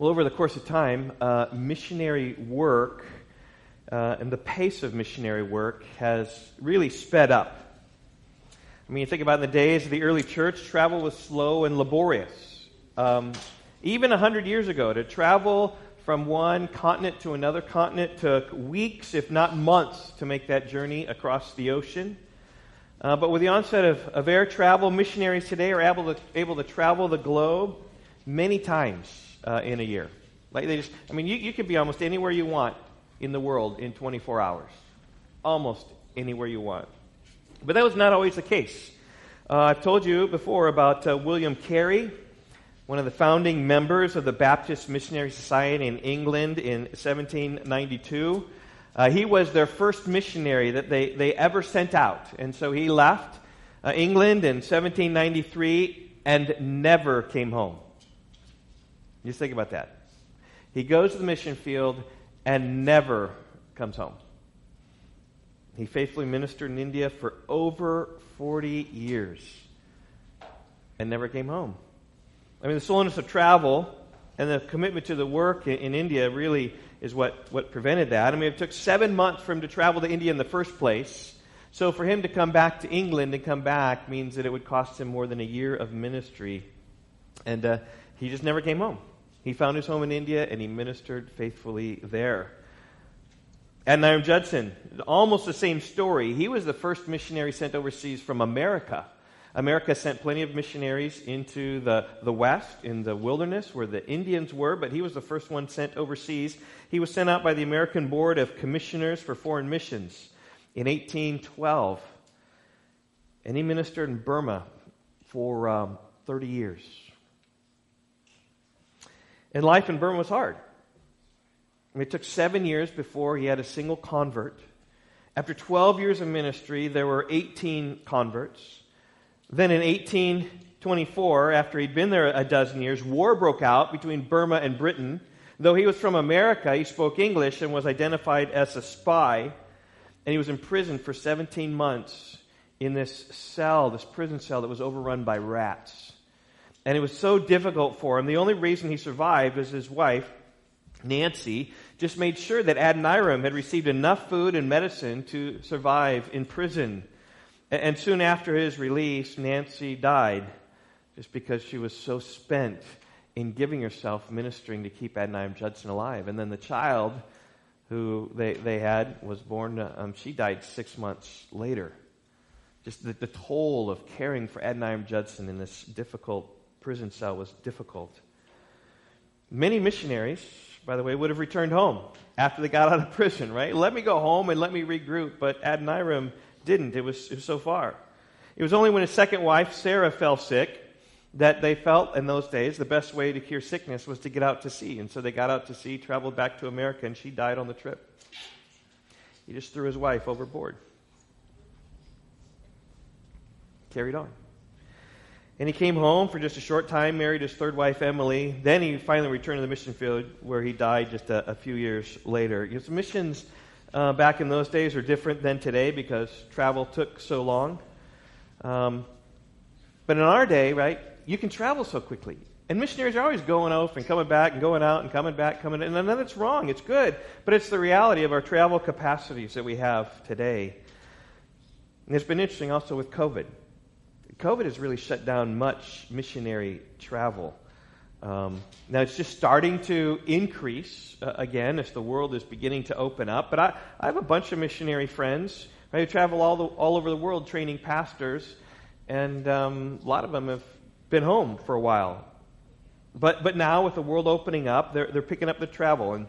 Well, over the course of time, uh, missionary work uh, and the pace of missionary work has really sped up. I mean, you think about in the days of the early church, travel was slow and laborious. Um, even 100 years ago, to travel from one continent to another continent took weeks, if not months, to make that journey across the ocean. Uh, but with the onset of, of air travel, missionaries today are able to, able to travel the globe many times uh, in a year. Like they just, I mean, you, you could be almost anywhere you want in the world in 24 hours. Almost anywhere you want. But that was not always the case. Uh, I've told you before about uh, William Carey, one of the founding members of the Baptist Missionary Society in England in 1792. Uh, he was their first missionary that they, they ever sent out. And so he left uh, England in 1793 and never came home. Just think about that. He goes to the mission field and never comes home. He faithfully ministered in India for over 40 years and never came home. I mean, the slowness of travel and the commitment to the work in, in India really is what, what prevented that. I mean, it took seven months for him to travel to India in the first place. So for him to come back to England and come back means that it would cost him more than a year of ministry. And uh, he just never came home. He found his home in India and he ministered faithfully there. And Adoniram Judson, almost the same story. He was the first missionary sent overseas from America. America sent plenty of missionaries into the, the West, in the wilderness where the Indians were, but he was the first one sent overseas. He was sent out by the American Board of Commissioners for Foreign Missions in 1812. And he ministered in Burma for um, 30 years. And life in Burma was hard. I mean, it took seven years before he had a single convert. After 12 years of ministry, there were 18 converts. Then in 1824, after he'd been there a dozen years, war broke out between Burma and Britain. Though he was from America, he spoke English and was identified as a spy. And he was imprisoned for 17 months in this cell, this prison cell that was overrun by rats. And it was so difficult for him. The only reason he survived was his wife, Nancy, just made sure that Adoniram had received enough food and medicine to survive in prison. And soon after his release, Nancy died just because she was so spent in giving herself ministering to keep Adoniram Judson alive. And then the child who they, they had was born, um, she died six months later. Just the, the toll of caring for Adoniram Judson in this difficult prison cell was difficult. Many missionaries, by the way, would have returned home after they got out of prison, right? Let me go home and let me regroup. But Adoniram didn't. It was, it was so far. It was only when his second wife, Sarah, fell sick that they felt in those days the best way to cure sickness was to get out to sea. And so they got out to sea, traveled back to America, and she died on the trip. He just threw his wife overboard. Carried on. And he came home for just a short time, married his third wife, Emily. Then he finally returned to the mission field where he died just a, a few years later. So missions uh, back in those days are different than today because travel took so long. Um, but in our day, right, you can travel so quickly. And missionaries are always going off and coming back and going out and coming back, coming in. And then it's wrong. It's good. But it's the reality of our travel capacities that we have today. And it's been interesting also with COVID. COVID has really shut down much missionary travel. Um, now it's just starting to increase uh, again as the world is beginning to open up. But I, I have a bunch of missionary friends right, who travel all, the, all over the world training pastors, and um, a lot of them have been home for a while. But, but now, with the world opening up, they're, they're picking up the travel. And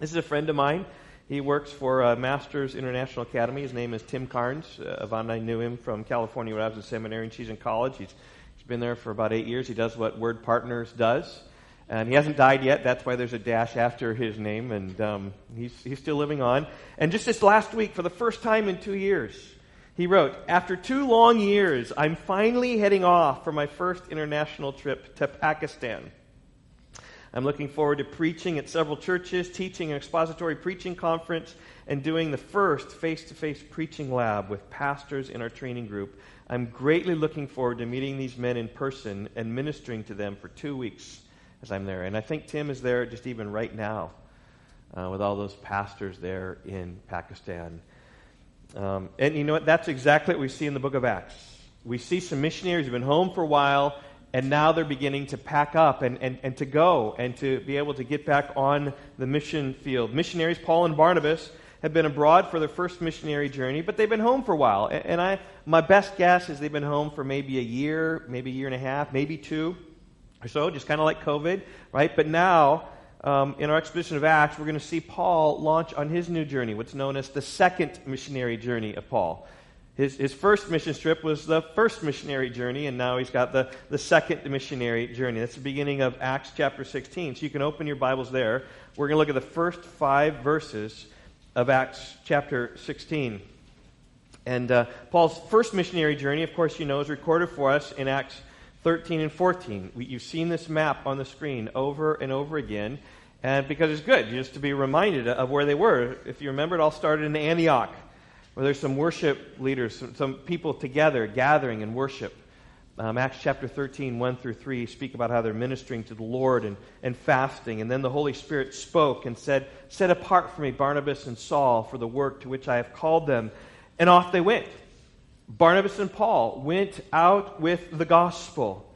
this is a friend of mine. He works for uh, Masters International Academy. His name is Tim Carnes. Uh, I knew him from California when I was in seminary, and she's in college. He's, he's been there for about eight years. He does what Word Partners does. And he hasn't died yet. That's why there's a dash after his name, and um, he's, he's still living on. And just this last week, for the first time in two years, he wrote, After two long years, I'm finally heading off for my first international trip to Pakistan. I'm looking forward to preaching at several churches, teaching an expository preaching conference, and doing the first face to face preaching lab with pastors in our training group. I'm greatly looking forward to meeting these men in person and ministering to them for two weeks as I'm there. And I think Tim is there just even right now uh, with all those pastors there in Pakistan. Um, and you know what? That's exactly what we see in the book of Acts. We see some missionaries who've been home for a while, and now they're beginning to pack up and, and, and to go and to be able to get back on the mission field. Missionaries, Paul and Barnabas, have been abroad for their first missionary journey, but they've been home for a while. And I, my best guess is they've been home for maybe a year, maybe a year and a half, maybe two or so, just kind of like COVID, right? But now, um, in our exposition of Acts, we're going to see Paul launch on his new journey, what's known as the second missionary journey of Paul. His, his first mission trip was the first missionary journey, and now he's got the, the second missionary journey. That's the beginning of Acts chapter 16. So you can open your Bibles there. We're going to look at the first five verses of Acts chapter 16. And uh, Paul's first missionary journey, of course, you know, is recorded for us in Acts 13 and 14. We, you've seen this map on the screen over and over again, and because it's good just to be reminded of where they were. If you remember, it all started in Antioch, where there's some worship leaders, some, some people together gathering in worship. Um, Acts chapter 13, 1 through 3, speak about how they're ministering to the Lord and, and fasting. And then the Holy Spirit spoke and said, Set apart for me Barnabas and Saul for the work to which I have called them. And off they went. Barnabas and Paul went out with the gospel.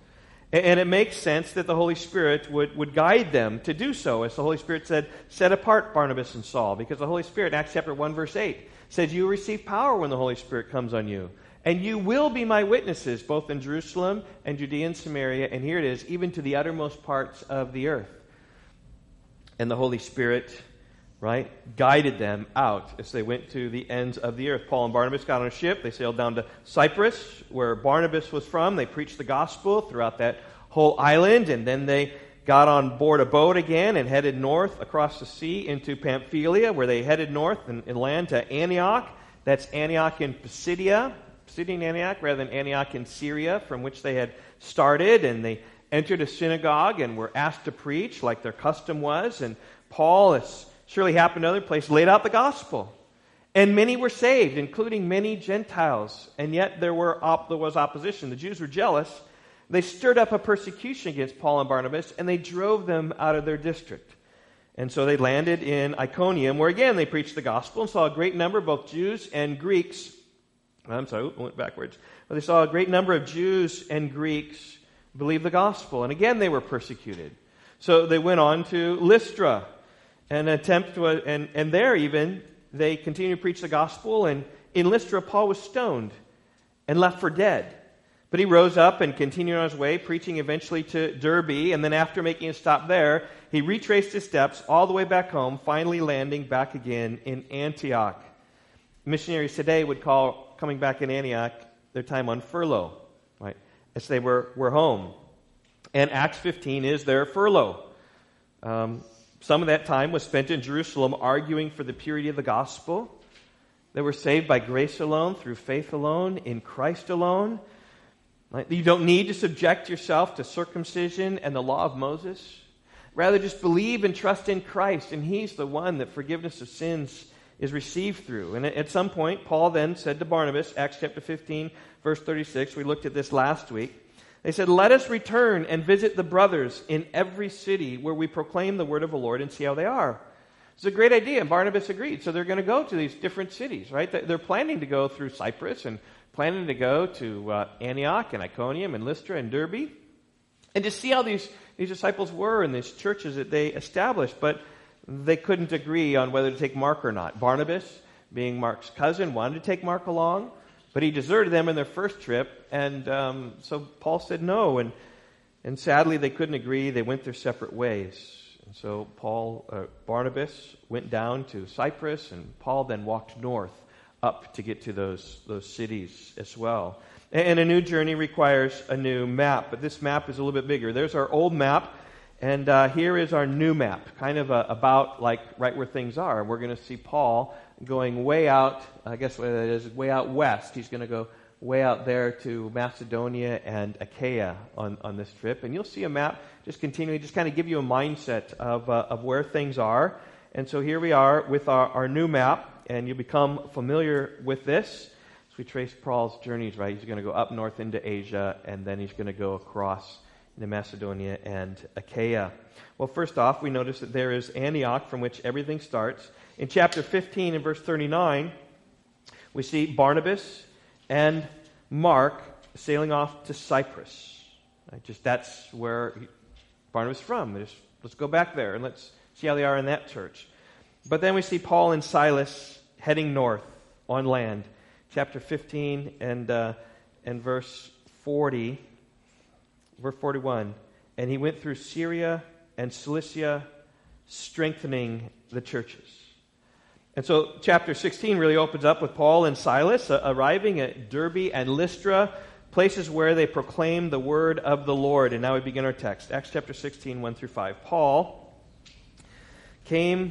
And it makes sense that the Holy Spirit would, would guide them to do so, as the Holy Spirit said, Set apart Barnabas and Saul. Because the Holy Spirit, Acts chapter 1, verse 8, says, You receive power when the Holy Spirit comes on you. And you will be my witnesses, both in Jerusalem and Judea and Samaria, and here it is, even to the uttermost parts of the earth. And the Holy Spirit, right, guided them out as they went to the ends of the earth. Paul and Barnabas got on a ship. They sailed down to Cyprus, where Barnabas was from. They preached the gospel throughout that whole island, and then they got on board a boat again and headed north across the sea into Pamphylia, where they headed north and, and land to Antioch. That's Antioch in Pisidia, Pisidian Antioch rather than Antioch in Syria, from which they had started. And they entered a synagogue and were asked to preach like their custom was. And Paul, as surely happened in other places, laid out the gospel. And many were saved, including many Gentiles. And yet there, were op- there was opposition. The Jews were jealous. They stirred up a persecution against Paul and Barnabas, and they drove them out of their district. And so they landed in Iconium, where again they preached the gospel and saw a great number, both Jews and Greeks, I'm sorry, I went backwards. But they saw a great number of Jews and Greeks believe the gospel. And again, they were persecuted. So they went on to Lystra and attempt to, and, and there even, they continued to preach the gospel. And in Lystra, Paul was stoned and left for dead. But he rose up and continued on his way, preaching eventually to Derbe, And then, after making a stop there, he retraced his steps all the way back home, finally landing back again in Antioch. Missionaries today would call coming back in Antioch, their time on furlough, right? As they were, were home. And Acts 15 is their furlough. Um, some of that time was spent in Jerusalem arguing for the purity of the gospel. They were saved by grace alone, through faith alone, in Christ alone. Right? You don't need to subject yourself to circumcision and the law of Moses. Rather, just believe and trust in Christ, and He's the one that forgiveness of sins is received through. And at some point, Paul then said to Barnabas, Acts chapter 15, verse 36, we looked at this last week. They said, Let us return and visit the brothers in every city where we proclaim the word of the Lord and see how they are. It's a great idea, and Barnabas agreed. So they're going to go to these different cities, right? They're planning to go through Cyprus and planning to go to uh, Antioch and Iconium and Lystra and Derbe and to see how these, these disciples were in these churches that they established. But they couldn't agree on whether to take Mark or not. Barnabas, being Mark's cousin, wanted to take Mark along, but he deserted them in their first trip, and um, so Paul said no, and and sadly they couldn't agree. They went their separate ways, and so Paul uh, Barnabas went down to Cyprus, and Paul then walked north up to get to those those cities as well. And a new journey requires a new map, but this map is a little bit bigger. There's our old map and uh, here is our new map, kind of uh, about like right where things are. We're going to see Paul going way out, I guess what it is, way out west. He's going to go way out there to Macedonia and Achaia on, on this trip. And you'll see a map just continually, just kind of give you a mindset of, uh, of where things are. And so here we are with our, our new map, and you become familiar with this. As we trace Paul's journeys, right? He's going to go up north into Asia, and then he's going to go across into Macedonia and Achaia. Well, first off, we notice that there is Antioch from which everything starts. In chapter 15 and verse 39, we see Barnabas and Mark sailing off to Cyprus. Right, just that's where Barnabas from. Just, let's go back there and let's see how they are in that church. But then we see Paul and Silas heading north on land. Chapter 15 and, uh, and verse 40, verse 41. And he went through Syria and Cilicia, strengthening the churches. And so, chapter 16 really opens up with Paul and Silas uh, arriving at Derbe and Lystra, places where they proclaim the word of the Lord. And now we begin our text Acts chapter 16, 1 through 5. Paul came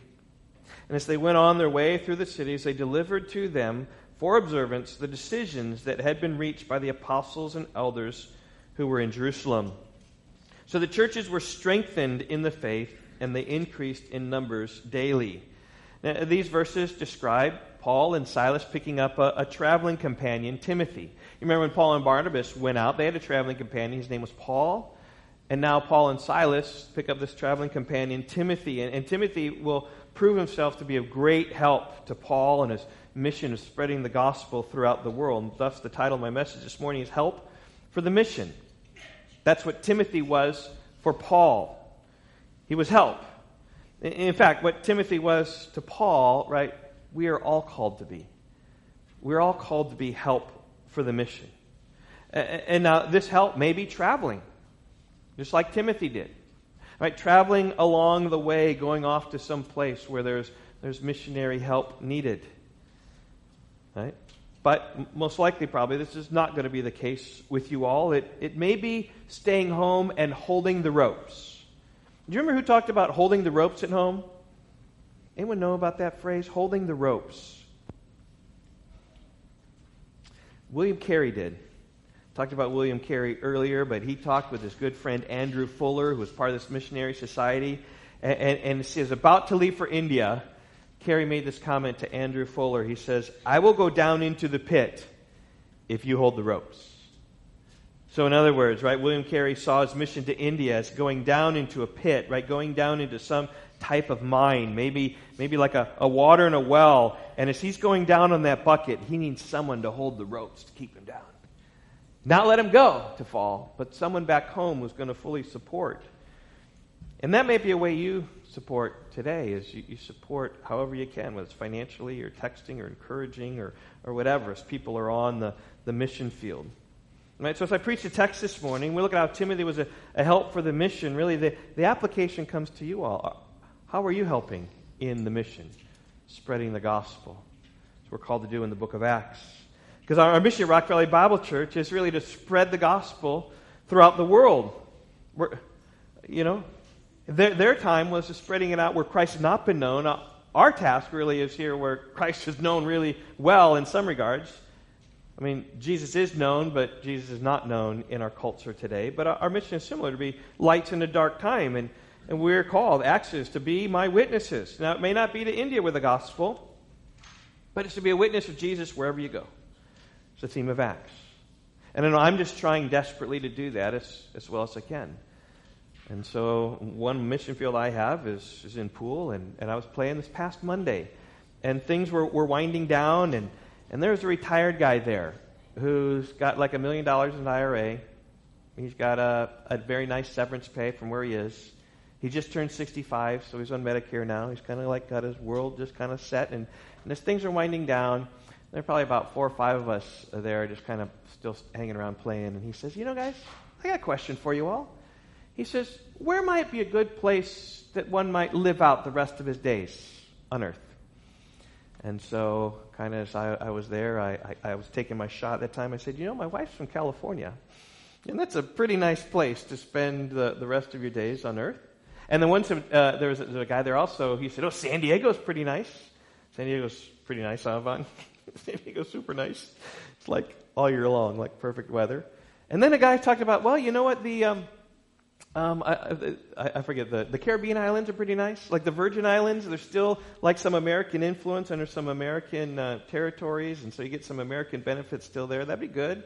And as they went on their way through the cities, they delivered to them for observance the decisions that had been reached by the apostles and elders who were in Jerusalem. So the churches were strengthened in the faith and they increased in numbers daily. Now, these verses describe Paul and Silas picking up a, a, traveling companion, Timothy. You remember when Paul and Barnabas went out, they had a traveling companion. His name was Paul. And now Paul and Silas pick up this traveling companion, Timothy. And, and Timothy will prove himself to be of great help to Paul and his mission of spreading the gospel throughout the world. And thus, the title of my message this morning is Help for the Mission. That's what Timothy was for Paul. He was help. In fact, what Timothy was to Paul, right, we are all called to be. We're all called to be help for the mission. And now, this help may be traveling, just like Timothy did. Right? Traveling along the way, going off to some place where there's, there's missionary help needed. Right? But most likely, probably, this is not going to be the case with you all. It, it may be staying home and holding the ropes. Do you remember who talked about holding the ropes at home? Anyone know about that phrase, holding the ropes? William Carey did. Talked about William Carey earlier, but he talked with his good friend Andrew Fuller, who was part of this missionary society. And, and, and was about to leave for India. Carey made this comment to Andrew Fuller. He says, I will go down into the pit if you hold the ropes. So, in other words, right, William Carey saw his mission to India as going down into a pit, right, going down into some type of mine, maybe, maybe like a, a water in a well. And as he's going down on that bucket, he needs someone to hold the ropes to keep him down. Not let him go to fall, but someone back home was going to fully support. And that may be a way you support today, is you, you support however you can, whether it's financially or texting or encouraging or, or whatever, as people are on the, the mission field. Right? So as I preach a text this morning, we look at how Timothy was a, a help for the mission. Really, the, the application comes to you all. How are you helping in the mission? Spreading the gospel. That's what we're called to do in the book of Acts. Because our, mission at Rock Valley Bible Church is really to spread the gospel throughout the world. We're, you know, their, their time was spreading it out where Christ has not been known. Uh, our task really is here where Christ is known really well in some regards. I mean, Jesus is known, but Jesus is not known in our culture today. But our, our mission is similar to be lights in a dark time. And, and we're called, Acts to be my witnesses. Now, it may not be to India with the gospel, but it's to be a witness of Jesus wherever you go. It's the theme of Acts. And I'm just trying desperately to do that as, as well as I can. And so, one mission field I have is, is in pool, and, and I was playing this past Monday. And things were, were winding down, and, and there's a retired guy there who's got like a million dollars in IRA. He's got a, a very nice severance pay from where he is. He just turned 65, so he's on Medicare now. He's kind of like got his world just kind of set, and, and as things are winding down, there are probably about four or five of us there just kind of still hanging around playing. And he says, You know, guys, I got a question for you all. He says, Where might be a good place that one might live out the rest of his days on earth? And so, kind of as I, I was there, I, I, I, was taking my shot at that time. I said, You know, my wife's from California. And that's a pretty nice place to spend the, the rest of your days on earth. And then once uh, there, was a, there was a guy there also, he said, Oh, San Diego's pretty nice. San Diego's pretty nice, huh, San Diego's super nice. It's like all year long, like perfect weather. And then a guy talked about, well, you know what, the. Um, um, I, I, I, forget the, the Caribbean islands are pretty nice. Like the Virgin Islands, there's still like some American influence under some American uh, territories, and so you get some American benefits still there. That'd be good.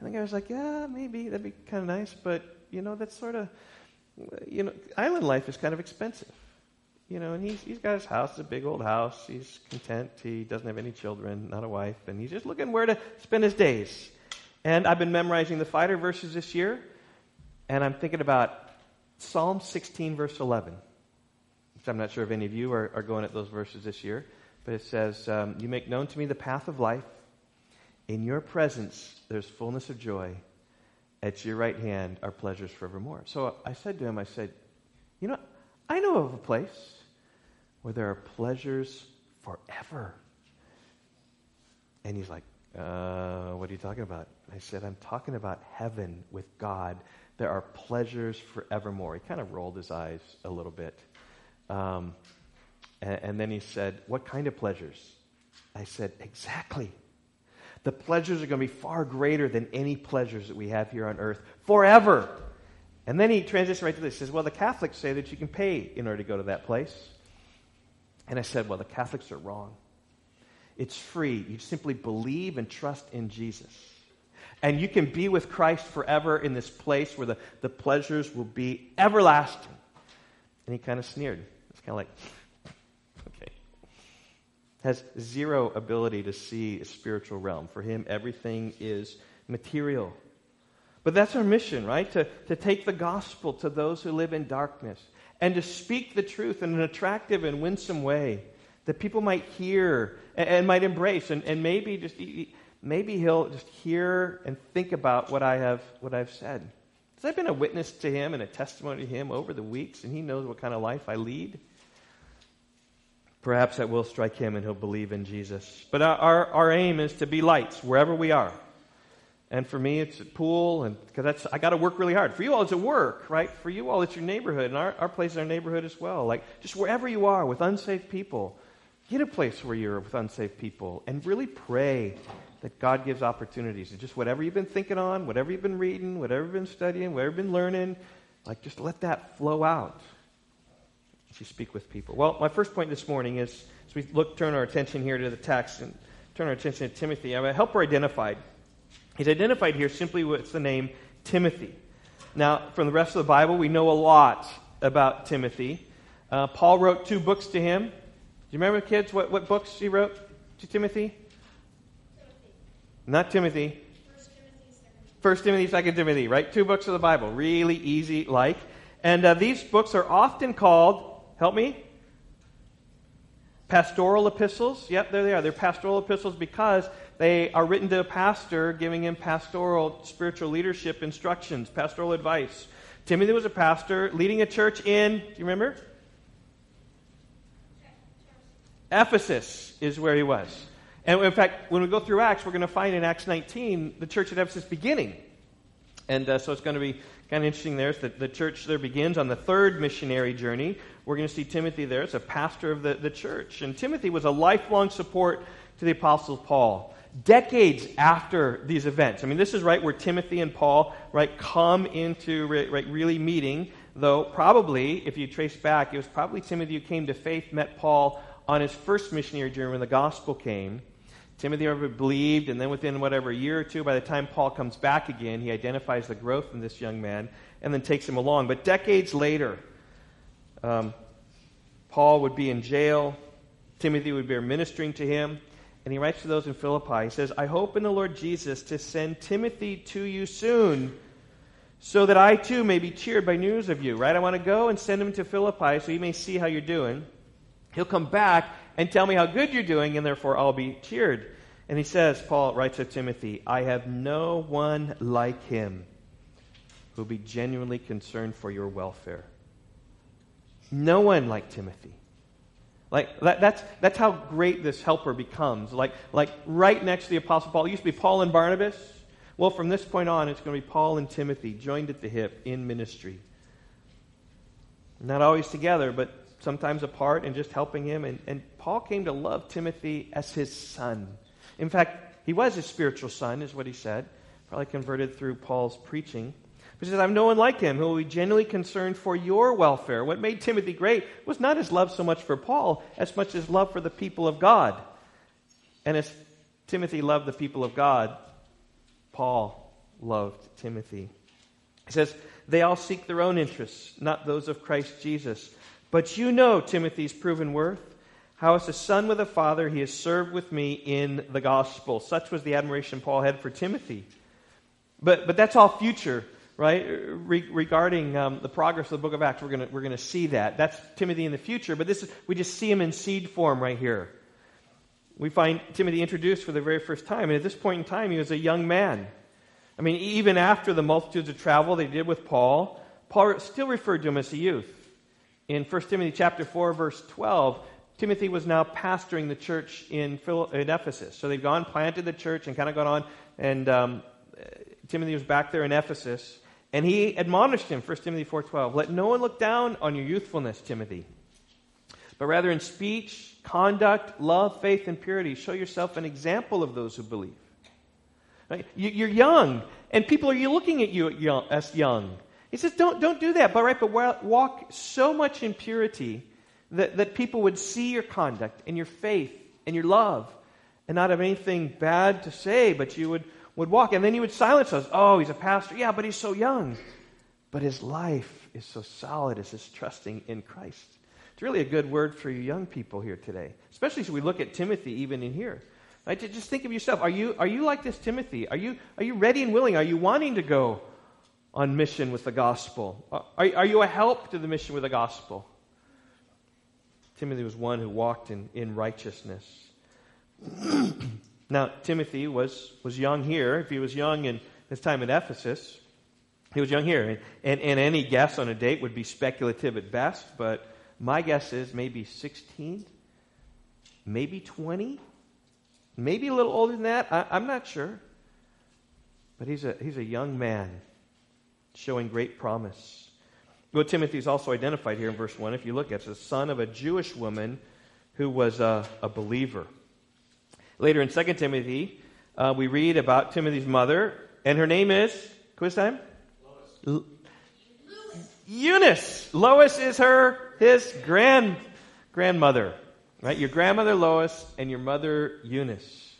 And the guy was like, yeah, maybe that'd be kind of nice, but you know, that's sort of, you know, island life is kind of expensive. You know, and he's he's got his house, a big old house. He's content. He doesn't have any children, not a wife, and he's just looking where to spend his days. And I've been memorizing the fighter verses this year, and I'm thinking about Psalm 16, verse 11, which I'm not sure if any of you are, are going at those verses this year, but it says, um, You make known to me the path of life. In your presence, there's fullness of joy. At your right hand are pleasures forevermore. So I said to him, I said, You know, I know of a place where there are pleasures forever. And he's like, uh, What are you talking about? I said, I'm talking about heaven with God there are pleasures forevermore. He kind of rolled his eyes a little bit. Um, and, and then he said, What kind of pleasures? I said, Exactly. The pleasures are going to be far greater than any pleasures that we have here on earth forever. And then he transitioned right to this. He says, Well, the Catholics say that you can pay in order to go to that place. And I said, Well, the Catholics are wrong. It's free. You simply believe and trust in Jesus. And you can be with Christ forever in this place where the, the pleasures will be everlasting. And he kind of sneered. It's kind of like, okay. Has zero ability to see a spiritual realm. For him, everything is material. But that's our mission, right? To, to take the gospel to those who live in darkness and to speak the truth in an attractive and winsome way that people might hear and, and might embrace and, and maybe just maybe he'll just hear and think about what I have what I've said. Because I've been a witness to him and a testimony to him over the weeks, and he knows what kind of life I lead. Perhaps that will strike him and he'll believe in Jesus. But our, our, our aim is to be lights wherever we are. And for me, it's a pool, and because that's I got to work really hard. For you all, it's a work, right? For you all, it's your neighborhood, and our, our place is our neighborhood as well. Like just wherever you are with unsafe people, get a place where you're with unsafe people, and really pray that God gives opportunities. And just whatever you've been thinking on, whatever you've been reading, whatever you've been studying, whatever you've been learning, like just let that flow out as you speak with people. Well, my first point this morning is as we look, turn our attention here to the text and turn our attention to Timothy. I have a helper identified. He's identified here simply with the name Timothy. Now, from the rest of the Bible, we know a lot about Timothy. Uh, Paul wrote two books to him. Do you remember, kids, what, what books he wrote to Timothy? Not Timothy. First Timothy, Second Timothy, right? Two books of the Bible, really easy, like. And uh, these books are often called, help me, pastoral epistles. Yep, there they are. They're pastoral epistles because they are written to a pastor giving him pastoral spiritual leadership instructions, pastoral advice. Timothy was a pastor leading a church in, do you remember? Ephesus is where he was. And in fact, when we go through Acts, we're going to find in Acts 19 the church at Ephesus beginning. And uh, so it's going to be kind of interesting there. that the church there begins on the third missionary journey. We're going to see Timothy there. It's a pastor of the, the church. And Timothy was a lifelong support to the Apostle Paul. Decades after these events. I mean, this is right where Timothy and Paul, right, come into, right, really meeting. Though, probably, if you trace back, it was probably Timothy who came to faith, met Paul on his first missionary journey when the gospel came. Timothy ever believed, and then within whatever a year or two, by the time Paul comes back again, he identifies the growth in this young man and then takes him along. But decades later, um, Paul would be in jail. Timothy would be ministering to him. And he writes to those in Philippi, he says, I hope in the Lord Jesus to send Timothy to you soon, so that I too may be cheered by news of you. Right? I want to go and send him to Philippi so he may see how you're doing. He'll come back and tell me how good you're doing, and therefore I'll be cheered. And he says, Paul writes to Timothy, I have no one like him who will be genuinely concerned for your welfare. No one like Timothy. Like that, that's that's how great this helper becomes. Like like right next to the apostle Paul. It used to be Paul and Barnabas. Well, from this point on, it's going to be Paul and Timothy joined at the hip in ministry. Not always together, but sometimes apart and just helping him. And, and Paul came to love Timothy as his son. In fact, he was his spiritual son, is what he said. Probably converted through Paul's preaching. He says, I've no one like him who will be genuinely concerned for your welfare. What made Timothy great was not his love so much for Paul as much his love for the people of God. And as Timothy loved the people of God, Paul loved Timothy. He says, They all seek their own interests, not those of Christ Jesus. But you know Timothy's proven worth. How, as a son with a father, he has served with me in the gospel. Such was the admiration Paul had for Timothy. But, but that's all future, right? Re- regarding um, the progress of the book of Acts, we're going we're gonna see that. That's Timothy in the future, but this is, we just see him in seed form right here. We find Timothy introduced for the very first time, and at this point in time, he was a young man. I mean, even after the multitudes of travel they did with Paul, Paul still referred to him as a youth. In 1 Timothy chapter 4, verse 12, Timothy was now pastoring the church in, in Ephesus. So they've gone, planted the church, and kind of gone on. And um, Timothy was back there in Ephesus. And he admonished him, 1 Timothy 4.12, Let no one look down on your youthfulness, Timothy. But rather in speech, conduct, love, faith, and purity, show yourself an example of those who believe. Right? You're young, and people are looking at you as young. He says, don't, don't do that, but, right, but walk so much in purity that, that people would see your conduct and your faith and your love and not have anything bad to say, but you would, would walk. And then you would silence us. Oh, he's a pastor. Yeah, but he's so young. But his life is so solid as his trusting in Christ. It's really a good word for you young people here today, especially as we look at Timothy even in here. Right? Just think of yourself. Are you, are you like this Timothy? Are you, are you ready and willing? Are you wanting to go on mission with the gospel? Are, are you a help to the mission with the gospel? Timothy was one who walked in, in righteousness. now, Timothy was, was young here. If he was young in his time at Ephesus, he was young here. And, and, and any guess on a date would be speculative at best, but my guess is maybe 16, maybe 20. Maybe a little older than that. I, am not sure. But he's a, he's a young man showing great promise. Well, Timothy is also identified here in verse 1. If you look at it, the son of a Jewish woman who was a, a believer. Later in 2 Timothy, uh, we read about Timothy's mother, and her name is, quiz time? Lois. L- Eunice. Lois is her, his grand, grandmother. Right? Your grandmother Lois and your mother Eunice.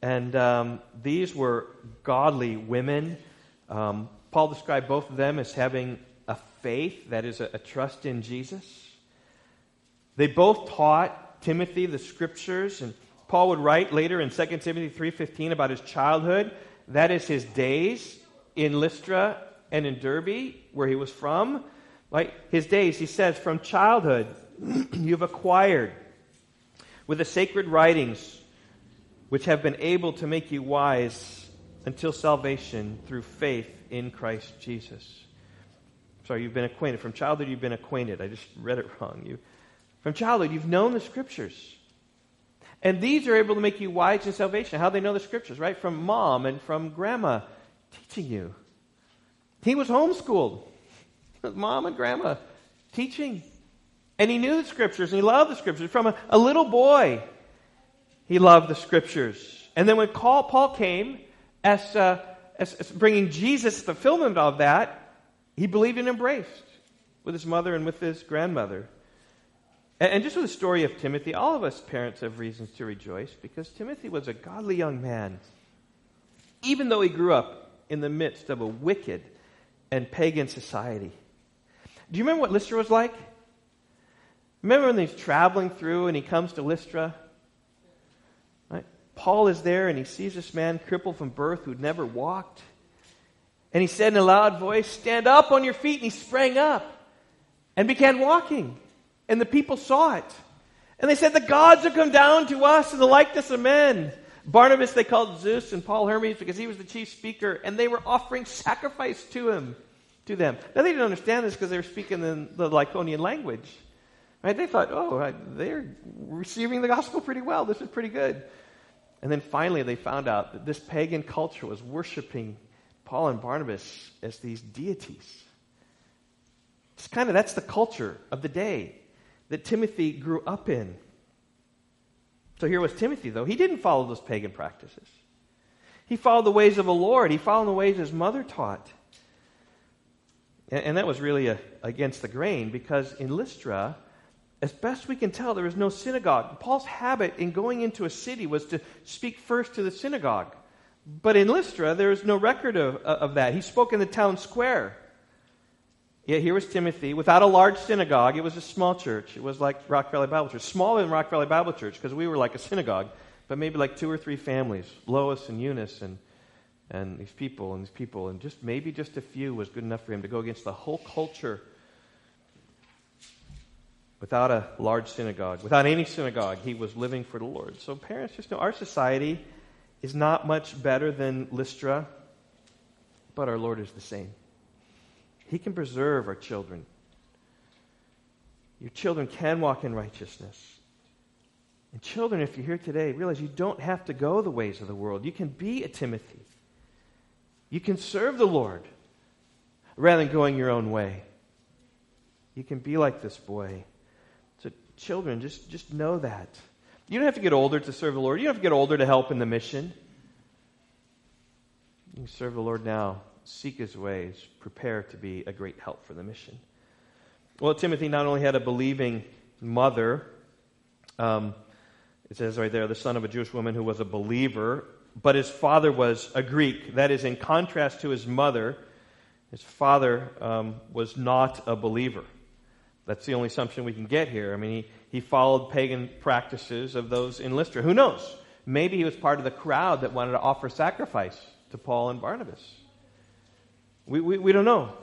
And um, these were godly women. Um, Paul described both of them as having a faith, that is, a, a trust in Jesus. They both taught Timothy the scriptures, and Paul would write later in 2 Timothy 3.15 about his childhood. That is his days in Lystra and in Derbe, where he was from. Like his days, he says, from childhood, you've acquired with the sacred writings which have been able to make you wise until salvation through faith in Christ Jesus. Sorry, you've been acquainted. From childhood, you've been acquainted. I just read it wrong. You, from childhood, you've known the scriptures. And these are able to make you wise in salvation. How they know the scriptures, right? From mom and from grandma teaching you. He was homeschooled. With mom and grandma teaching. And he knew the scriptures and he loved the scriptures. From a, a little boy, he loved the scriptures. And then when Paul, Paul came as, uh, as, as, bringing Jesus, the fulfillment of that, he believed and embraced with his mother and with his grandmother. And, just with the story of Timothy, all of us parents have reasons to rejoice because Timothy was a godly young man. Even though he grew up in the midst of a wicked and pagan society. Do you remember what Lystra was like? Remember when he's traveling through and he comes to Lystra? Right? Paul is there and he sees this man crippled from birth who'd never walked. And he said in a loud voice, Stand up on your feet. And he sprang up and began walking. And the people saw it. And they said, The gods have come down to us in the likeness of men. Barnabas they called Zeus and Paul Hermes because he was the chief speaker, and they were offering sacrifice to him, to them. Now they didn't understand this because they were speaking in the Lycaonian language. Right? They thought, oh, they're receiving the gospel pretty well. This is pretty good. And then finally, they found out that this pagan culture was worshiping Paul and Barnabas as these deities. It's kind of that's the culture of the day that Timothy grew up in. So here was Timothy, though. He didn't follow those pagan practices. He followed the ways of the Lord. He followed the ways his mother taught. And, and that was really a, against the grain because in Lystra, as best we can tell, there was no synagogue. Paul's habit in going into a city was to speak first to the synagogue. But in Lystra, there is no record of, of that. He spoke in the town square. Yet here was Timothy without a large synagogue. It was a small church. It was like Rock Valley Bible Church. Smaller than Rock Valley Bible Church because we were like a synagogue, but maybe like two or three families Lois and Eunice and, and these people and these people. And just maybe just a few was good enough for him to go against the whole culture without a large synagogue. Without any synagogue, he was living for the Lord. So, parents, just know our society is not much better than Lystra, but our Lord is the same. He can preserve our children. Your children can walk in righteousness. And children, if you're here today, realize you don't have to go the ways of the world. You can be a Timothy. You can serve the Lord rather than going your own way. You can be like this boy. So, children, just, just know that. You don't have to get older to serve the Lord. You don't have to get older to help in the mission. You can serve the Lord now seek his ways, prepare to be a great help for the mission. Well, Timothy not only had a believing mother, um, it says right there, the son of a Jewish woman who was a believer, but his father was a Greek. That is, in contrast to his mother, his father um, was not a believer. That's the only assumption we can get here. I mean, he, he followed pagan practices of those in Lystra. Who knows? Maybe he was part of the crowd that wanted to offer sacrifice to Paul and Barnabas. We, we, we don't know.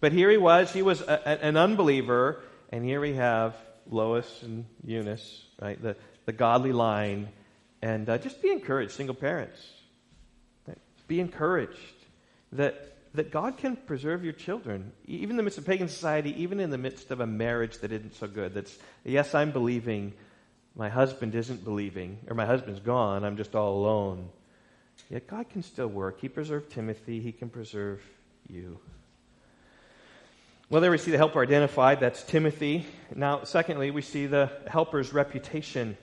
But here he was. He was a, a, an unbeliever. And here we have Lois and Eunice, right? The, the godly line. And uh, just be encouraged, single parents. Right? Be encouraged that, that God can preserve your children, even in the midst of pagan society, even in the midst of a marriage that isn't so good. That's, yes, I'm believing. My husband isn't believing, or my husband's gone. I'm just all alone. Yet God can still work. He preserved Timothy, He can preserve you. Well, there we see the helper identified. That's Timothy. Now, secondly, we see the helper's reputation.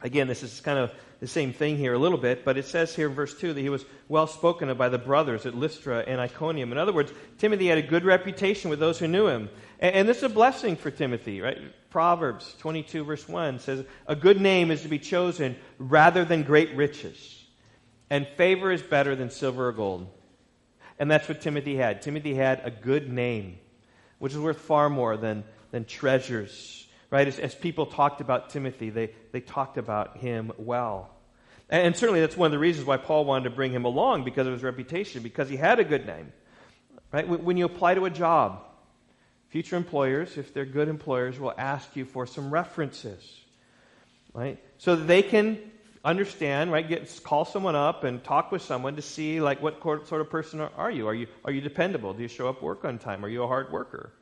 Again, this is kind of the same thing here a little bit, but it says here in verse 2 that he was well spoken of by the brothers at Lystra and Iconium. In other words, Timothy had a good reputation with those who knew him. And, and this is a blessing for Timothy, right? Proverbs 22, verse 1 says, A good name is to be chosen rather than great riches. And favor is better than silver or gold. And that's what Timothy had. Timothy had a good name, which is worth far more than, than treasures. Right? As, as people talked about Timothy, they, they talked about him well. And, and certainly that's one of the reasons why Paul wanted to bring him along because of his reputation, because he had a good name. Right? When, when you apply to a job, future employers, if they're good employers, will ask you for some references. Right? So that they can understand, right? Get, call someone up and talk with someone to see, like, what sort of person are you? Are you, are you dependable? Do you show up work on time? Are you a hard worker?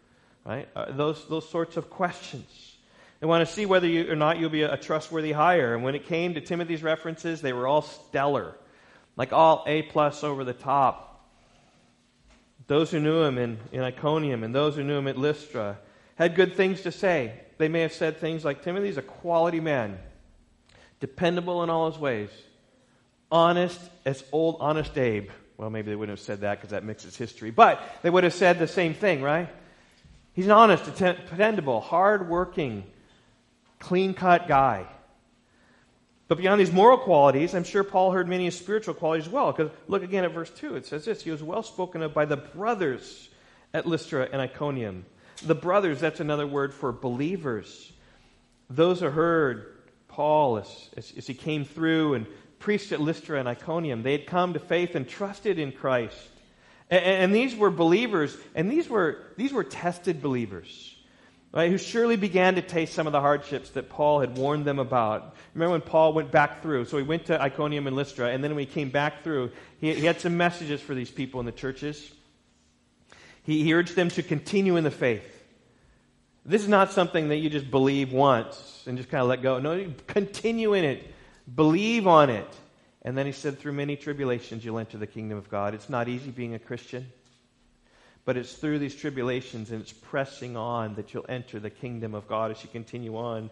Right? Uh, those, those sorts of questions. They want to see whether you or not you'll be a, a trustworthy hire. And when it came to Timothy's references, they were all stellar, like all A plus over the top. Those who knew him in, in Iconium and those who knew him at Lystra had good things to say. They may have said things like, Timothy's a quality man dependable in all his ways, honest as old honest Abe. Well, maybe they wouldn't have said that because that mixes history, but they would have said the same thing, right? He's an honest, dependable, hard-working, clean-cut guy. But beyond these moral qualities, I'm sure Paul heard many spiritual qualities as well. Because look again at verse 2. It says this He was well spoken of by the brothers at Lystra and Iconium. The brothers, that's another word for believers. Those who heard Paul as, as, as, he came through and preached at Lystra and Iconium. They had come to faith and trusted in Christ. And, and these were believers, and these were, these were tested believers, right, who surely began to taste some of the hardships that Paul had warned them about. Remember when Paul went back through? So he went to Iconium and Lystra, and then when he came back through, he, he had some messages for these people in the churches. He, he urged them to continue in the faith. This is not something that you just believe once and just kind of let go. No, you continue in it. Believe on it. And then he said, through many tribulations, you'll enter the kingdom of God. It's not easy being a Christian. But it's through these tribulations and it's pressing on that you'll enter the kingdom of God as you continue on.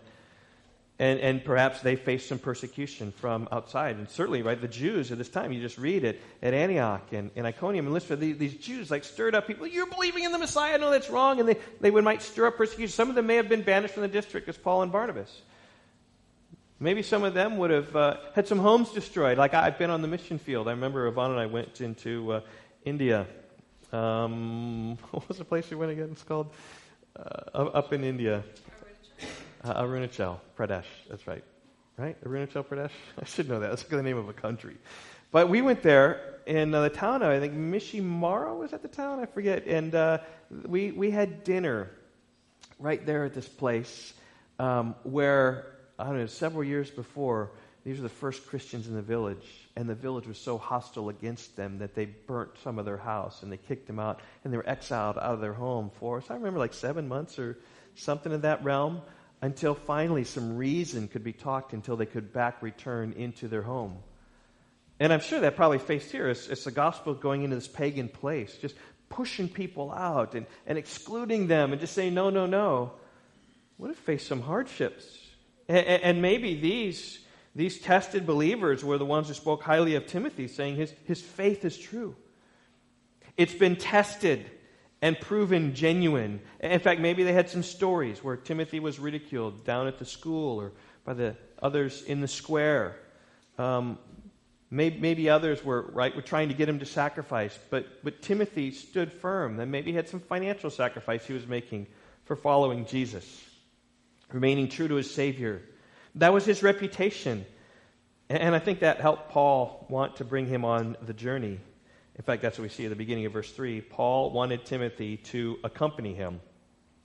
And, and perhaps they faced some persecution from outside. And certainly, right, the Jews at this time, you just read it at Antioch and, and Iconium and Lystra, these, these Jews like stirred up people. You're believing in the Messiah. No, that's wrong. And they, they would might stir up persecution. Some of them may have been banished from the district as Paul and Barnabas. Maybe some of them would have uh, had some homes destroyed. Like I've been on the mission field. I remember Yvonne and I went into uh, India. Um, what was the place we went again? It's called uh, up in India. Uh, Arunachal Pradesh. That's right. Right? Arunachal Pradesh? I should know that. That's the name of a country. But we went there in uh, the town of, I think, Mishimara was at the town? I forget. And uh, we, we had dinner right there at this place um, where, I don't know, several years before, these were the first Christians in the village. And the village was so hostile against them that they burnt some of their house and they kicked them out. And they were exiled out of their home for us. I remember like seven months or something in that realm until finally some reason could be talked until they could back return into their home. And I'm sure that probably faced here as, as the gospel going into this pagan place, just pushing people out and, and excluding them and just saying, no, no, no, would have faced some hardships. And, and maybe these, these tested believers were the ones who spoke highly of Timothy, saying his, his faith is true. It's been tested and proven genuine. In fact, maybe they had some stories where Timothy was ridiculed down at the school or by the others in the square. Um, maybe, maybe, others were right were trying to get him to sacrifice, but but Timothy stood firm. Then maybe he had some financial sacrifice he was making for following Jesus, remaining true to his Savior. That was his reputation, and I think that helped Paul want to bring him on the journey. In fact, that's what we see at the beginning of verse 3. Paul wanted Timothy to accompany him.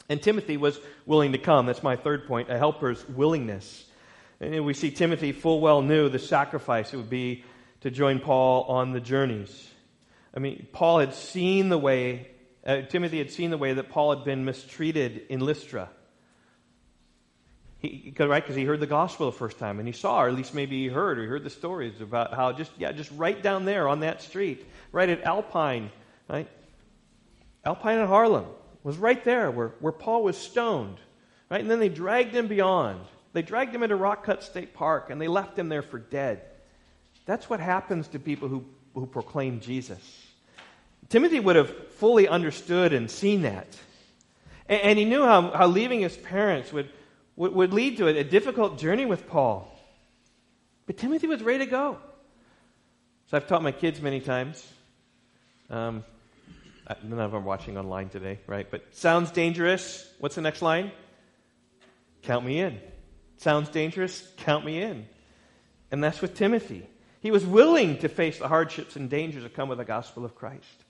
And Timothy was willing to come. That's my third point a helper's willingness. And we see Timothy full well knew the sacrifice it would be to join Paul on the journeys. I mean, Paul had seen the way, uh, Timothy had seen the way that Paul had been mistreated in Lystra. He, right, because he heard the gospel the first time, and he saw, or at least maybe he heard, or he heard the stories about how just, yeah, just right down there on that street, right at Alpine, right? Alpine and Harlem was right there where, where Paul was stoned, right? And then they dragged him beyond. They dragged him into Rock Cut State Park, and they left him there for dead. That's what happens to people who, who proclaim Jesus. Timothy would have fully understood and seen that. And, and he knew how, how leaving his parents would would, would lead to a, a difficult journey with Paul. But Timothy was ready to go. So I've taught my kids many times. Um, none of them are watching online today, right? But sounds dangerous. What's the next line? Count me in. Sounds dangerous? Count me in. And that's with Timothy. He was willing to face the hardships and dangers that come with the gospel of Christ.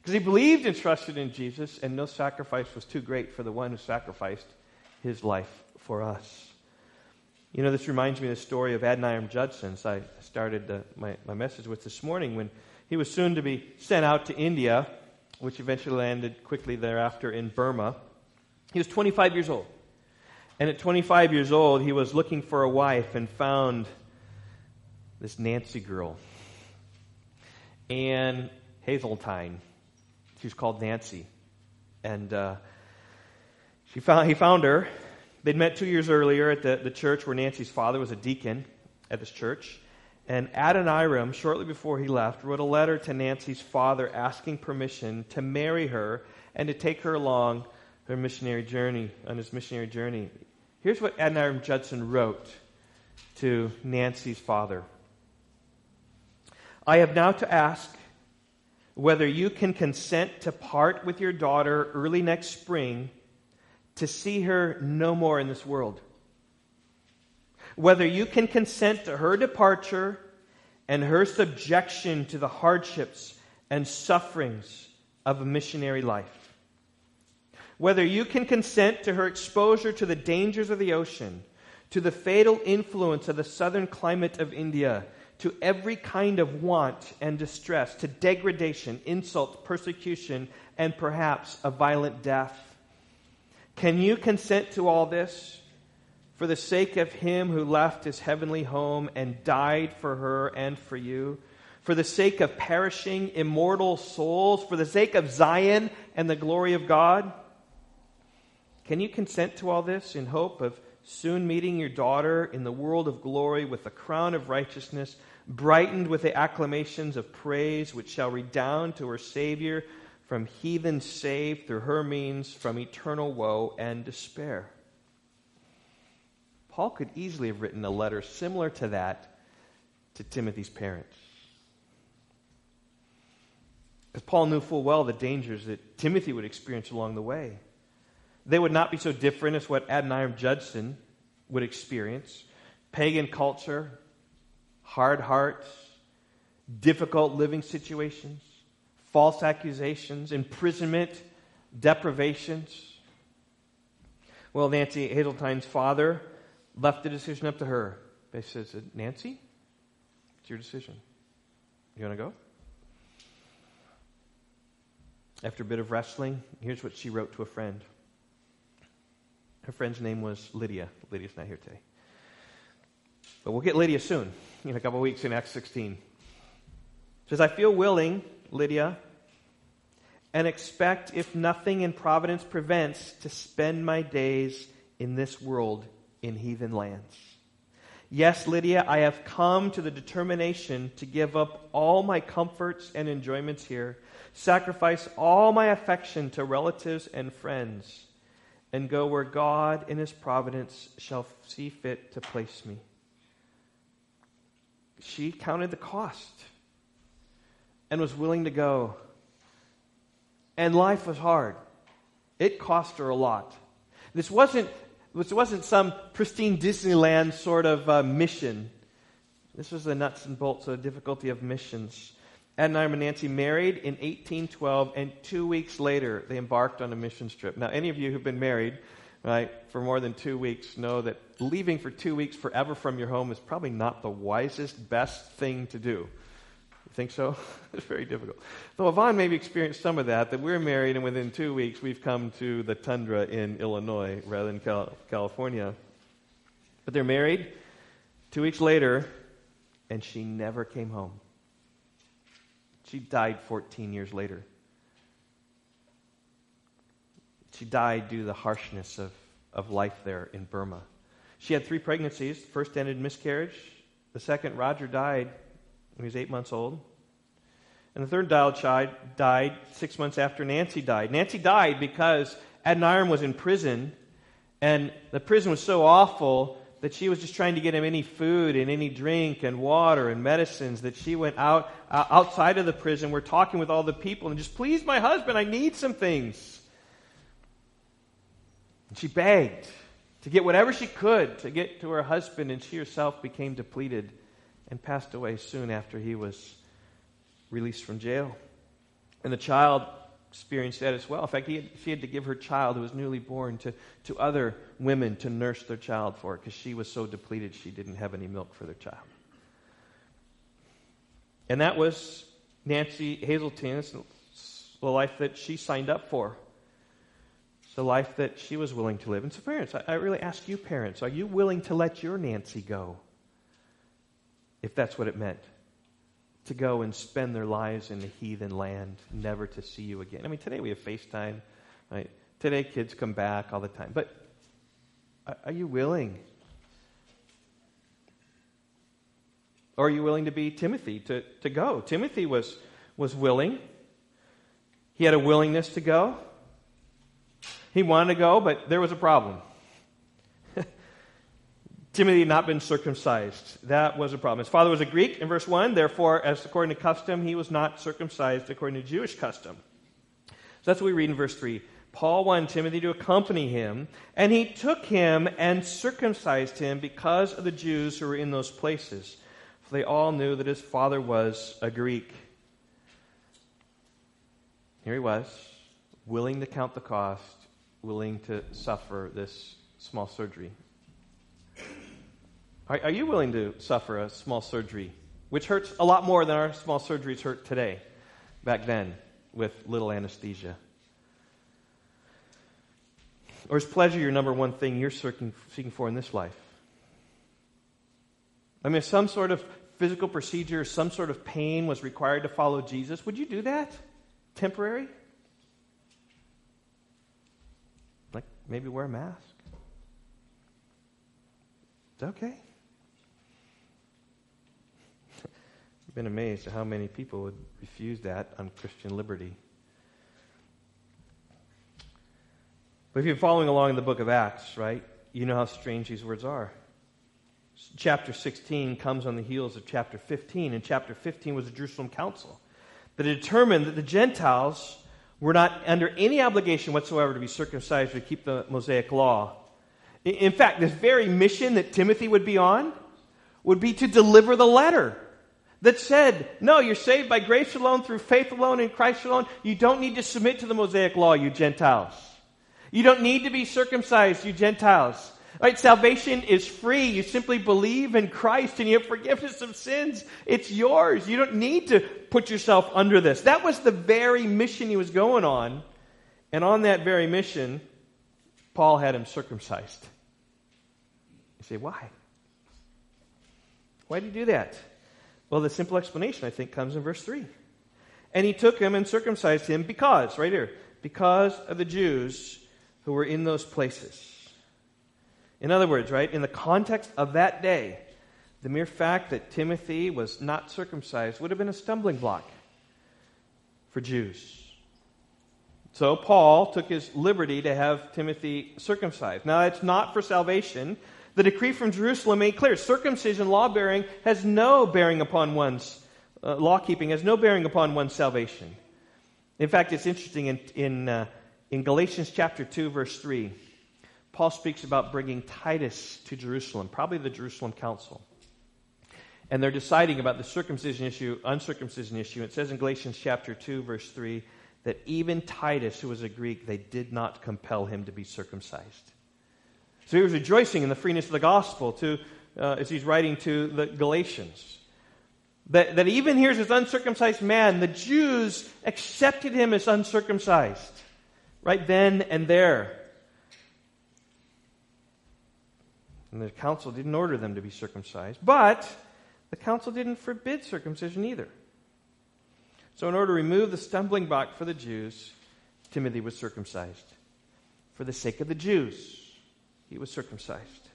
Because he believed and trusted in Jesus, and no sacrifice was too great for the one who sacrificed his life for us. You know, this reminds me of the story of Adoniram Judson. So I started my, my message with this morning when he was soon to be sent out to India, which eventually landed quickly thereafter in Burma. He was 25 years old. And at 25 years old, he was looking for a wife and found this Nancy girl. And Hasseltine. She was called Nancy. And uh, she found, he found her They'd met two years earlier at the, the church where Nancy's father was a deacon at this church. And Adoniram, shortly before he left, wrote a letter to Nancy's father asking permission to marry her and to take her along her missionary journey, on his missionary journey. Here's what Adoniram Judson wrote to Nancy's father I have now to ask whether you can consent to part with your daughter early next spring to see her no more in this world. Whether you can consent to her departure and her subjection to the hardships and sufferings of a missionary life. Whether you can consent to her exposure to the dangers of the ocean, to the fatal influence of the southern climate of India, to every kind of want and distress, to degradation, insult, persecution, and perhaps a violent death. Can you consent to all this for the sake of him who left his heavenly home and died for her and for you? for the sake of perishing immortal souls, for the sake of Zion and the glory of God? Can you consent to all this in hope of soon meeting your daughter in the world of glory with a crown of righteousness, brightened with the acclamations of praise which shall redound to her Savior from heathens saved through her means from eternal woe and despair? Paul could easily have written a letter similar to that to Timothy's parents. Because Paul knew full well the dangers that Timothy would experience along the way. They would not be so different as what Adoniram Judson would experience pagan culture, hard hearts, difficult living situations, false accusations, imprisonment, deprivations. Well, Nancy Hasseltine's father left the decision up to her. They says, Nancy, it's your decision. You want to go? After a bit of wrestling, here's what she wrote to a friend. Her friend's name was Lydia. Lydia's not here today. But we'll get Lydia soon, in a couple weeks in Acts 16. says, I feel willing, Lydia, and expect, if nothing in providence prevents, to spend my days in this world in heathen lands. Yes, Lydia, I have come to the determination to give up all my comforts and enjoyments here, sacrifice all my affection to relatives and friends, and go where God in His providence shall see fit to place me. She counted the cost and was willing to go. And life was hard. It cost her a lot. This wasn't this wasn't some pristine Disneyland sort of uh, mission. This was the nuts and bolts of the difficulty of missions. Adoniram and Nancy married in 1812, and two weeks later, they embarked on a missions trip. Now, any of you who've been married, right, for more than two weeks know that leaving for two weeks forever from your home is probably not the wisest, best thing to do. Think so? it's very difficult. Though Yvonne maybe experienced some of that, that we're married and within two weeks we've come to the tundra in Illinois rather than Cal- California. But they're married two weeks later, and she never came home. She died 14 years later. She died due to the harshness of, of life there in Burma. She had three pregnancies. The first ended in miscarriage. The second, Roger died when he was eight months old. And the third child died six months after Nancy died. Nancy died because Adoniram was in prison, and the prison was so awful that she was just trying to get him any food and any drink and water and medicines that she went out uh, outside of the prison. We're talking with all the people and just please my husband, I need some things. And she begged to get whatever she could to get to her husband, and she herself became depleted and passed away soon after he was released from jail. And the child experienced that as well. In fact, had, she had to give her child, who was newly born, to, to other women to nurse their child for because she was so depleted she didn't have any milk for their child. And that was Nancy Hasseltine's the life that she signed up for. The life that she was willing to live. And so, parents, I, I really ask you, parents, are you willing to let your Nancy go? If that's what it meant to go and spend their lives in the heathen land, never to see you again. I mean, today we have FaceTime, right? Today kids come back all the time. But are you willing? Or are you willing to be Timothy, to, to go? Timothy was, was willing. He had a willingness to go. He wanted to go, but there was a problem. Timothy had not been circumcised. That was a problem. His father was a Greek in verse 1, therefore, as according to custom, he was not circumcised according to Jewish custom. So that's what we read in verse 3. Paul wanted Timothy to accompany him, and he took him and circumcised him because of the Jews who were in those places. For they all knew that his father was a Greek. Here he was, willing to count the cost, willing to suffer this small surgery are, are you willing to suffer a small surgery, which hurts a lot more than our small surgeries hurt today, back then, with little anesthesia? Or is pleasure your number one thing you're seeking, seeking for in this life? I mean, some sort of physical procedure, some sort of pain was required to follow Jesus, would you do that? Temporary? Like maybe wear a mask? It's okay. Been amazed at how many people would refuse that on Christian liberty. But if you're following along in the book of Acts, right, you know how strange these words are. Chapter 16 comes on the heels of chapter 15, and chapter 15 was the Jerusalem council that determined that the Gentiles were not under any obligation whatsoever to be circumcised or to keep the Mosaic law. In fact, this very mission that Timothy would be on would be to deliver the letter that said, No, you're saved by grace alone, through faith alone, in Christ alone. You don't need to submit to the Mosaic law, you Gentiles. You don't need to be circumcised, you Gentiles. Right? Salvation is free. You simply believe in Christ and you have forgiveness of sins. It's yours. You don't need to put yourself under this. That was the very mission he was going on. And on that very mission, Paul had him circumcised. You say, why? Why did he do that? Well, the simple explanation, I think, comes in verse 3. And he took him and circumcised him because, right here, because of the Jews who were in those places. In other words, right, in the context of that day, the mere fact that Timothy was not circumcised would have been a stumbling block for Jews. So Paul took his liberty to have Timothy circumcised. Now, it's not for salvation. The decree from Jerusalem made clear circumcision, law bearing, has no bearing upon one's uh, law keeping, has no bearing upon one's salvation. In fact, it's interesting in, in, uh, in Galatians chapter 2, verse 3. Paul speaks about bringing Titus to Jerusalem, probably the Jerusalem Council. And they're deciding about the circumcision issue, uncircumcision issue. It says in Galatians chapter 2, verse 3, that even Titus, who was a Greek, they did not compel him to be circumcised. So he was rejoicing in the freeness of the gospel to, uh, as he's writing to the Galatians. That, that even here as this uncircumcised man, the Jews accepted him as uncircumcised right then and there. And the council didn't order them to be circumcised, but the council didn't forbid circumcision either. So, in order to remove the stumbling block for the Jews, Timothy was circumcised. For the sake of the Jews, he was circumcised.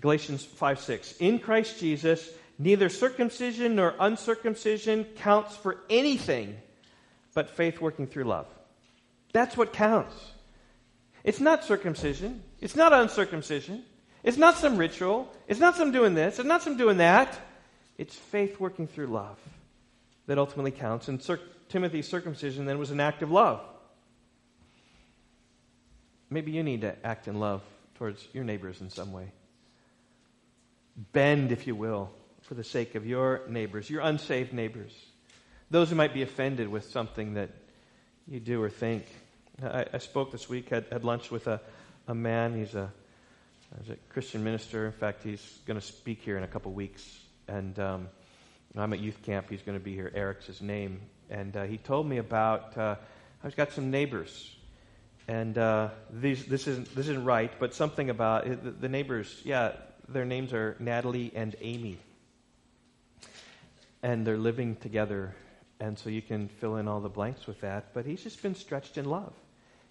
Galatians 5 6. In Christ Jesus, neither circumcision nor uncircumcision counts for anything but faith working through love. That's what counts. It's not circumcision, it's not uncircumcision. It's not some ritual. It's not some doing this. It's not some doing that. It's faith working through love that ultimately counts. And Timothy's circumcision then was an act of love. Maybe you need to act in love towards your neighbors in some way. Bend, if you will, for the sake of your neighbors, your unsaved neighbors, those who might be offended with something that you do or think. I, I spoke this week, had, had lunch with a, a man. He's a as a Christian minister. In fact, he's going to speak here in a couple weeks. And um, I'm at youth camp. He's going to be here. Eric's his name. And uh, he told me about, uh, I've got some neighbors. And uh, these, this, isn't, this isn't right, but something about it, the, neighbors, yeah, their names are Natalie and Amy. And they're living together. And so you can fill in all the blanks with that. But he's just been stretched in love.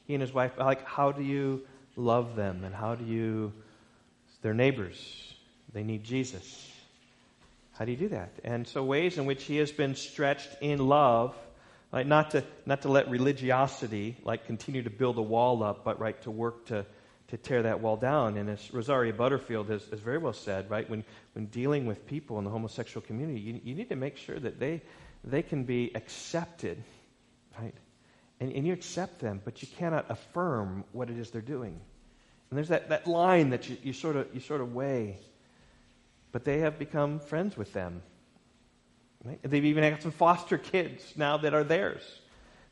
He and his wife, like, how do you love them? And how do you their neighbors. They need Jesus. How do you do that? And so, ways in which he has been stretched in love, like not to not to let religiosity like continue to build a wall up, but right to work to to tear that wall down. And as Rosaria Butterfield has, has very well said, right, when when dealing with people in the homosexual community, you, you need to make sure that they they can be accepted, right? And, and you accept them, but you cannot affirm what it is they're doing. And there's that, that line that you, you, sort of, you sort of weigh. But they have become friends with them. Right? They've even had some foster kids now that are theirs.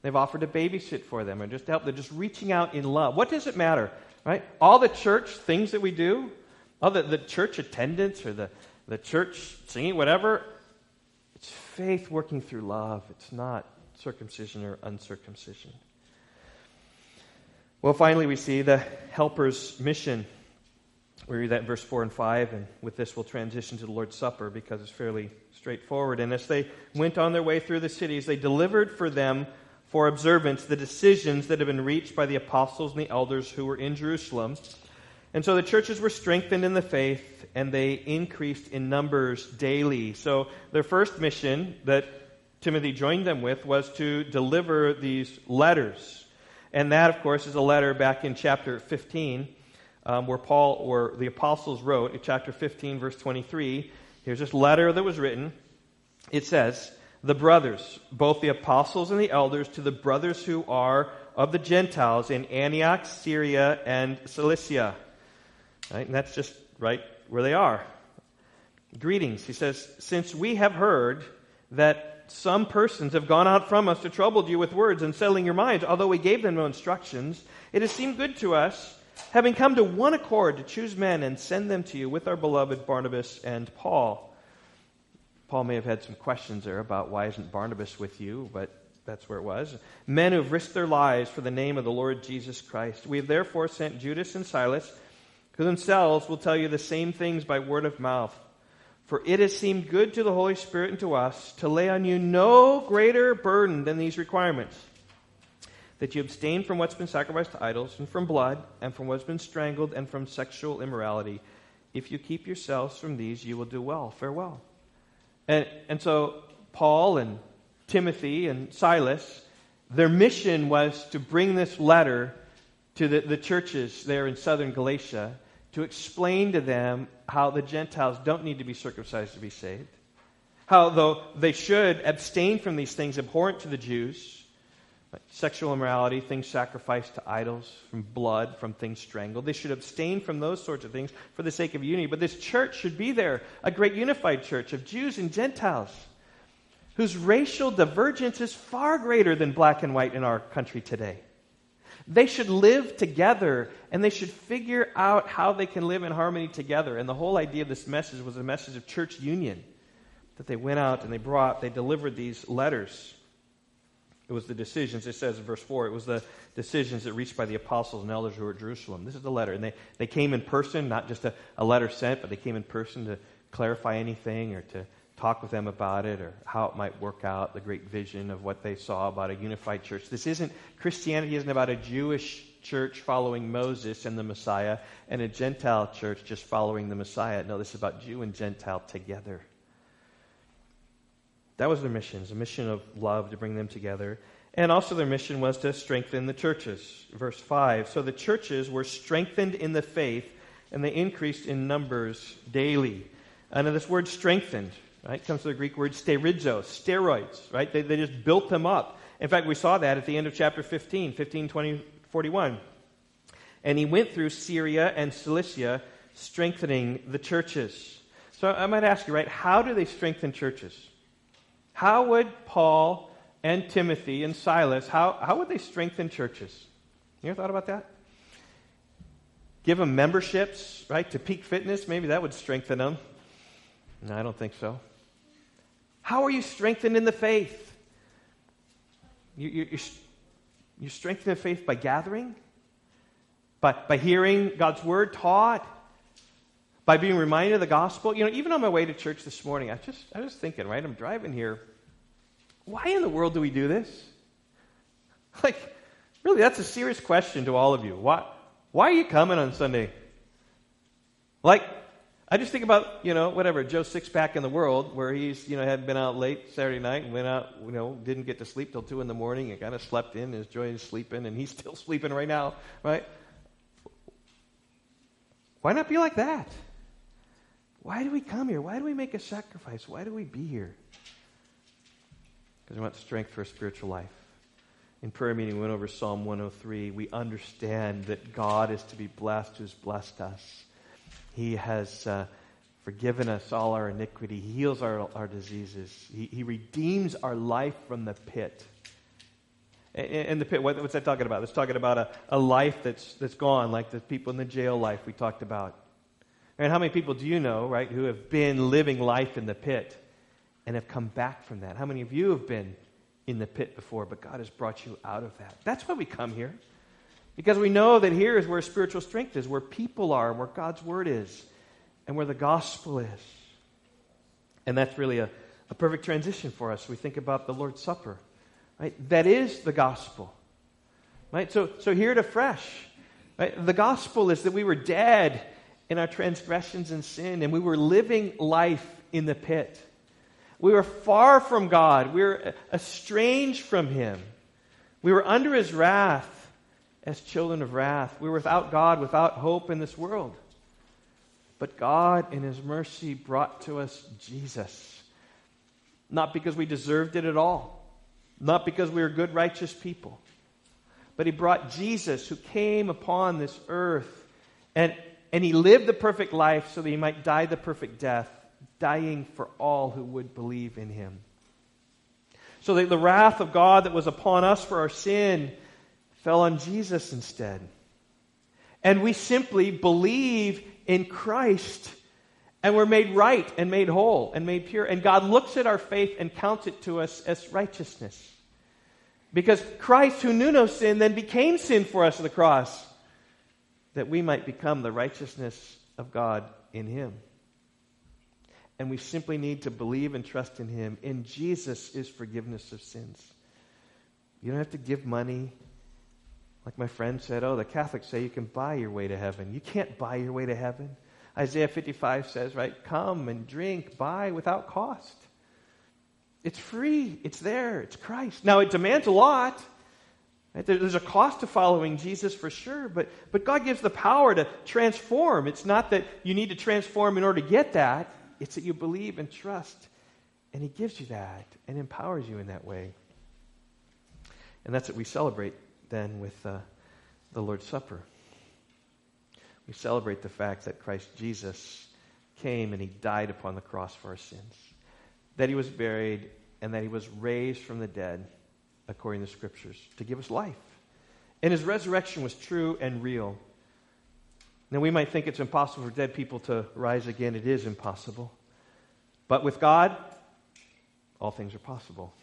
They've offered to babysit for them and just to help. They're just reaching out in love. What does it matter? Right? All the church things that we do, all the, the church attendance or the, the church singing, whatever, it's faith working through love. It's not circumcision or uncircumcision. Well, finally, we see the helper's mission. We read that in verse 4 and 5, and with this we'll transition to the Lord's Supper because it's fairly straightforward. And as they went on their way through the cities, they delivered for them for observance the decisions that had been reached by the apostles and the elders who were in Jerusalem. And so the churches were strengthened in the faith and they increased in numbers daily. So their first mission that Timothy joined them with was to deliver these letters. And that, of course, is a letter back in chapter 15 um, where Paul or the apostles wrote in chapter 15, verse 23. Here's this letter that was written. It says, The brothers, both the apostles and the elders, to the brothers who are of the Gentiles in Antioch, Syria, and Cilicia. Right? And that's just right where they are. Greetings. He says, Since we have heard that some persons have gone out from us to trouble you with words and settling your minds, although we gave them no instructions, it has seemed good to us having come to one accord to choose men and send them to you with our beloved Barnabas and Paul. Paul may have had some questions there about why isn't Barnabas with you, but that's where it was. Men who have risked their lives for the name of the Lord Jesus Christ. We have therefore sent Judas and Silas, who themselves will tell you the same things by word of mouth. For it has seemed good to the Holy Spirit and to us to lay on you no greater burden than these requirements that you abstain from what's been sacrificed to idols, and from blood, and from what's been strangled, and from sexual immorality. If you keep yourselves from these, you will do well. Farewell. And, and so, Paul and Timothy and Silas, their mission was to bring this letter to the, the churches there in southern Galatia to explain to them how the Gentiles don't need to be circumcised to be saved. How, though they should abstain from these things abhorrent to the Jews, sexual immorality, things sacrificed to idols, from blood, from things strangled. They should abstain from those sorts of things for the sake of unity. But this church should be there, a great unified church of Jews and Gentiles, whose racial divergence is far greater than black and white in our country today. They should live together and they should figure out how they can live in harmony together. And the whole idea of this message was a message of church union that they went out and they brought, they delivered these letters. It was the decisions, it says in verse 4, it was the decisions that reached by the apostles and elders who were at Jerusalem. This is the letter. And they, they came in person, not just a, a letter sent, but they came in person to clarify anything or to talk with them about it or how it might work out, the great vision of what they saw about a unified church. This isn't, Christianity isn't about a Jewish church following Moses and the Messiah and a Gentile church just following the Messiah. No, this is about Jew and Gentile together. That was their mission, a mission of love to bring them together. And also their mission was to strengthen the churches. Verse 5. So the churches were strengthened in the faith and they increased in numbers daily. And this word strengthened, right, comes from the Greek word sterizo, steroids, right? They, they just built them up. In fact, we saw that at the end of chapter 15, 15, 20, 41. And he went through Syria and Cilicia, strengthening the churches. So I might ask you, right, how do they strengthen churches? How would Paul and Timothy and Silas, how, how would they strengthen churches? You ever thought about that? Give them memberships, right, to Peak Fitness? Maybe that would strengthen them. No, I don't think so. How are you strengthened in the faith? You, you, you're, you're strengthened in faith by gathering, by, by hearing God's word taught, by being reminded of the gospel. You know, even on my way to church this morning, I just I was thinking, right? I'm driving here. Why in the world do we do this? Like, really, that's a serious question to all of you. Why why are you coming on Sunday? Like, I just think about, you know, whatever, Joe Sixpack in the world, where he's, you know, had been out late Saturday night and went out, you know, didn't get to sleep till 2 in the morning and kind of slept in is sleeping, and he's still sleeping right now, right? Why not be like that? Why do we come here? Why do we make a sacrifice? Why do we be here? Because we want strength for a spiritual life. In prayer meeting, we went over Psalm 103. We understand that God is to be blessed who's blessed us. He has uh, forgiven us all our iniquity. He heals our, our diseases. He, he redeems our life from the pit. In the pit, what's that talking about? It's talking about a, a life that's, that's gone, like the people in the jail life we talked about. And how many people do you know, right, who have been living life in the pit and have come back from that? How many of you have been in the pit before, but God has brought you out of that? That's why we come here. Because we know that here is where spiritual strength is, where people are, where God's word is, and where the gospel is. And that's really a, a perfect transition for us. We think about the Lord's Supper. Right? That is the gospel. Right? So, so hear it afresh. Right? The gospel is that we were dead in our transgressions and sin, and we were living life in the pit. We were far from God. We were estranged from Him. We were under His wrath as children of wrath. We were without God, without hope in this world. But God, in His mercy, brought to us Jesus. Not because we deserved it at all, not because we were good, righteous people, but He brought Jesus who came upon this earth and, and He lived the perfect life so that He might die the perfect death, dying for all who would believe in Him. So that the wrath of God that was upon us for our sin fell on Jesus instead. And we simply believe in Christ and we're made right and made whole and made pure. And God looks at our faith and counts it to us as righteousness. Because Christ, who knew no sin, then became sin for us at the cross, that we might become the righteousness of God in Him. And we simply need to believe and trust in Him. In Jesus is forgiveness of sins. You don't have to give money. Like my friend said, oh, the Catholics say you can buy your way to heaven. You can't buy your way to heaven. Isaiah 55 says, right, come and drink, buy without cost. It's free. It's there. It's Christ. Now, it demands a lot. Right? There's a cost to following Jesus for sure, but, but God gives the power to transform. It's not that you need to transform in order to get that, it's that you believe and trust, and He gives you that and empowers you in that way. And that's what we celebrate then with uh, the Lord's Supper. We celebrate the fact that Christ Jesus came and he died upon the cross for our sins, that he was buried, and that he was raised from the dead, according to the scriptures, to give us life. And his resurrection was true and real. Now, we might think it's impossible for dead people to rise again. It is impossible. But with God, all things are possible.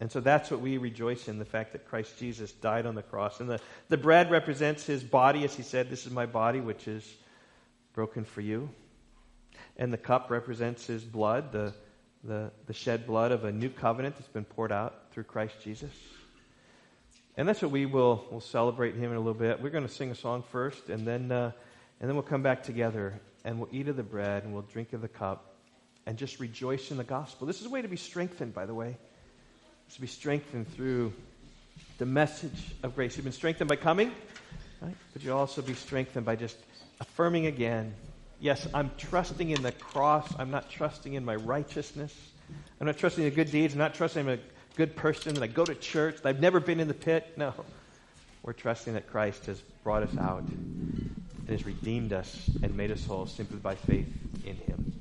And so that's what we rejoice in the fact that Christ Jesus died on the cross. And the, the bread represents his body, as he said, This is my body, which is broken for you. And the cup represents his blood, the, the, the shed blood of a new covenant that's been poured out through Christ Jesus. And that's what we will will celebrate him in a little bit. We're going to sing a song first, and then, uh, and then we'll come back together and we'll eat of the bread and we'll drink of the cup and just rejoice in the gospel. This is a way to be strengthened, by the way to be strengthened through the message of grace. You've been strengthened by coming, right? but you'll also be strengthened by just affirming again yes, I'm trusting in the cross. I'm not trusting in my righteousness. I'm not trusting in good deeds. I'm not trusting I'm a good person, that I go to church, that I've never been in the pit. No. We're trusting that Christ has brought us out and has redeemed us and made us whole simply by faith in Him.